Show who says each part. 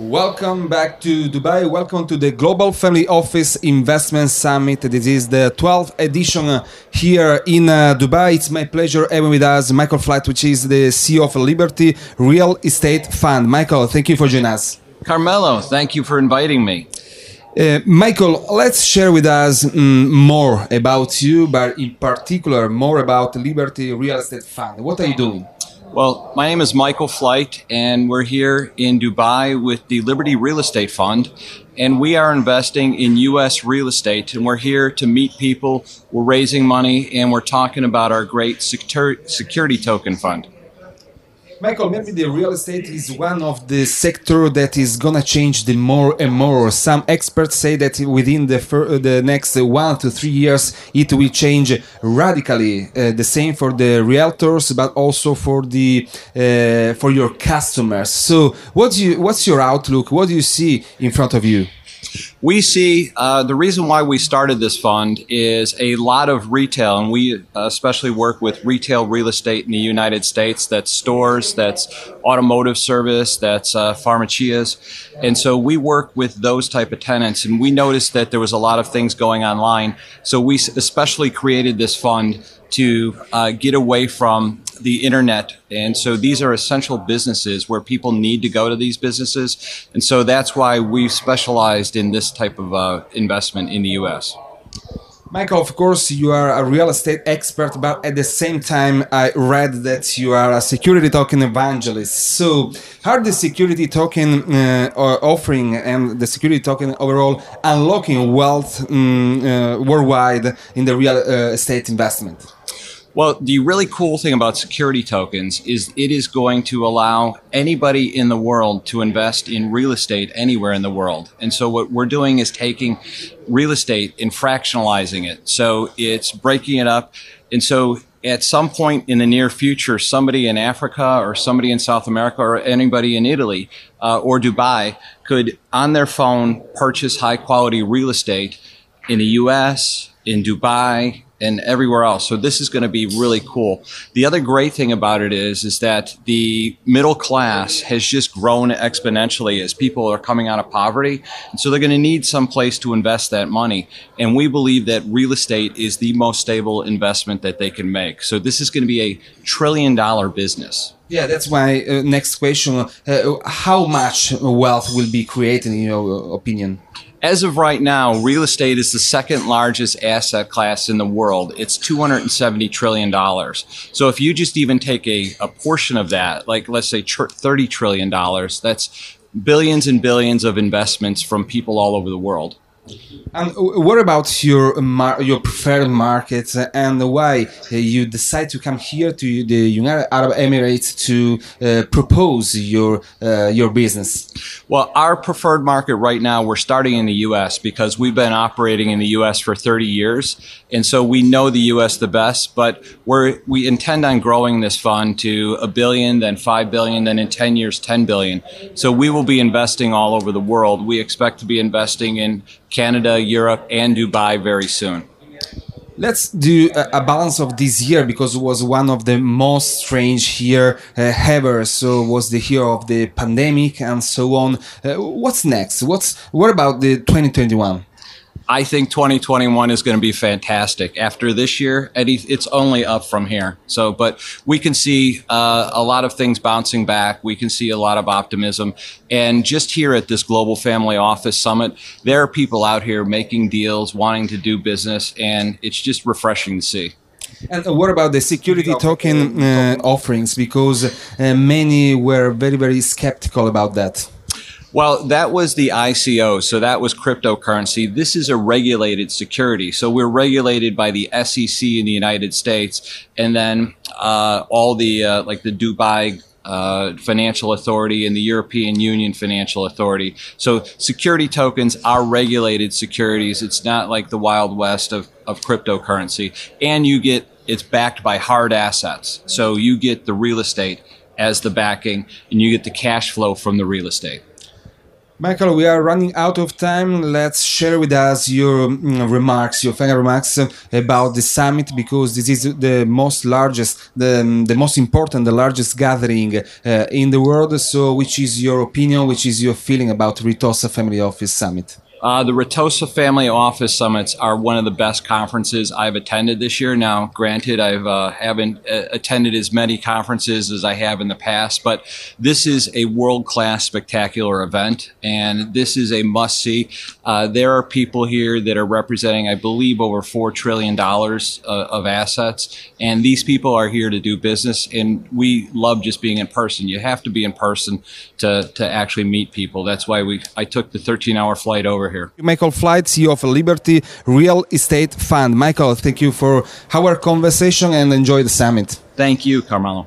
Speaker 1: Welcome back to Dubai. Welcome to the Global Family Office Investment Summit. This is the 12th edition here in uh, Dubai. It's my pleasure having with us Michael Flight, which is the CEO of Liberty Real Estate Fund. Michael, thank you for joining us.
Speaker 2: Carmelo, thank you for inviting me.
Speaker 1: Uh, Michael, let's share with us mm, more about you, but in particular, more about Liberty Real Estate Fund. What are you doing?
Speaker 2: Well, my name is Michael Flight, and we're here in Dubai with the Liberty Real Estate Fund. And we are investing in U.S. real estate, and we're here to meet people. We're raising money, and we're talking about our great security token fund.
Speaker 1: Michael, maybe the real estate is one of the sector that is gonna change the more and more. Some experts say that within the fir- the next one to three years, it will change radically. Uh, the same for the realtors, but also for the uh, for your customers. So, what do you what's your outlook? What do you see in front of you?
Speaker 2: We see uh, the reason why we started this fund is a lot of retail, and we especially work with retail real estate in the United States. That's stores, that's automotive service, that's uh, pharmacias, and so we work with those type of tenants. And we noticed that there was a lot of things going online, so we especially created this fund to uh, get away from the internet. And so these are essential businesses where people need to go to these businesses. And so that's why we've specialized in this type of uh, investment in the US.
Speaker 1: Michael, of course, you are a real estate expert, but at the same time, I read that you are a security token evangelist. So, how the security token uh, offering and the security token overall unlocking wealth um, uh, worldwide in the real uh, estate investment?
Speaker 2: Well, the really cool thing about security tokens is it is going to allow anybody in the world to invest in real estate anywhere in the world. And so what we're doing is taking real estate and fractionalizing it. So it's breaking it up. And so at some point in the near future, somebody in Africa or somebody in South America or anybody in Italy uh, or Dubai could, on their phone, purchase high quality real estate in the US, in Dubai, and everywhere else. So this is going to be really cool. The other great thing about it is, is that the middle class has just grown exponentially as people are coming out of poverty. And so they're going to need some place to invest that money. And we believe that real estate is the most stable investment that they can make. So this is going to be a trillion dollar business.
Speaker 1: Yeah, that's my uh, next question. Uh, how much wealth will be created in your opinion?
Speaker 2: As of right now, real estate is the second largest asset class in the world. It's $270 trillion. So if you just even take a, a portion of that, like let's say $30 trillion, that's billions and billions of investments from people all over the world.
Speaker 1: And what about your your preferred markets and why you decide to come here to the United Arab Emirates to uh, propose your uh, your business?
Speaker 2: Well, our preferred market right now we're starting in the U.S. because we've been operating in the U.S. for 30 years, and so we know the U.S. the best. But we we intend on growing this fund to a billion, then five billion, then in 10 years 10 billion. So we will be investing all over the world. We expect to be investing in Canada, Europe, and Dubai very soon.
Speaker 1: Let's do a, balance of this year because it was one of the most strange year uh, ever. So was the year of the pandemic and so on. Uh, what's next? What's what about the 2021?
Speaker 2: I think 2021 is going to be fantastic. After this year, Eddie, it's only up from here. So, but we can see uh, a lot of things bouncing back. We can see a lot of optimism. And just here at this Global Family Office Summit, there are people out here making deals, wanting to do business, and it's just refreshing to see.
Speaker 1: And what about the security token uh, offerings? Because uh, many were very, very skeptical about that.
Speaker 2: Well, that was the ICO. So that was cryptocurrency. This is a regulated security. So we're regulated by the SEC in the United States and then uh, all the, uh, like the Dubai uh, Financial Authority and the European Union Financial Authority. So security tokens are regulated securities. It's not like the Wild West of, of cryptocurrency. And you get, it's backed by hard assets. So you get the real estate as the backing and you get the cash flow from the real estate.
Speaker 1: Michael, we are running out of time. Let's share with us your mm, remarks, your final remarks about the summit, because this is the most largest, the, mm, the most important, the largest gathering uh, in the world. So, which is your opinion? Which is your feeling about Ritossa Family Office Summit?
Speaker 2: Uh, the Ritossa Family Office Summits are one of the best conferences I've attended this year. Now, granted, I uh, haven't uh, attended as many conferences as I have in the past, but this is a world class, spectacular event, and this is a must see. Uh, there are people here that are representing, I believe, over $4 trillion uh, of assets, and these people are here to do business, and we love just being in person. You have to be in person to, to actually meet people. That's why we I took the 13 hour flight over here.
Speaker 1: Michael Flight, CEO of Liberty Real Estate Fund. Michael, thank you for our conversation and enjoy the summit.
Speaker 2: Thank you, Carmelo.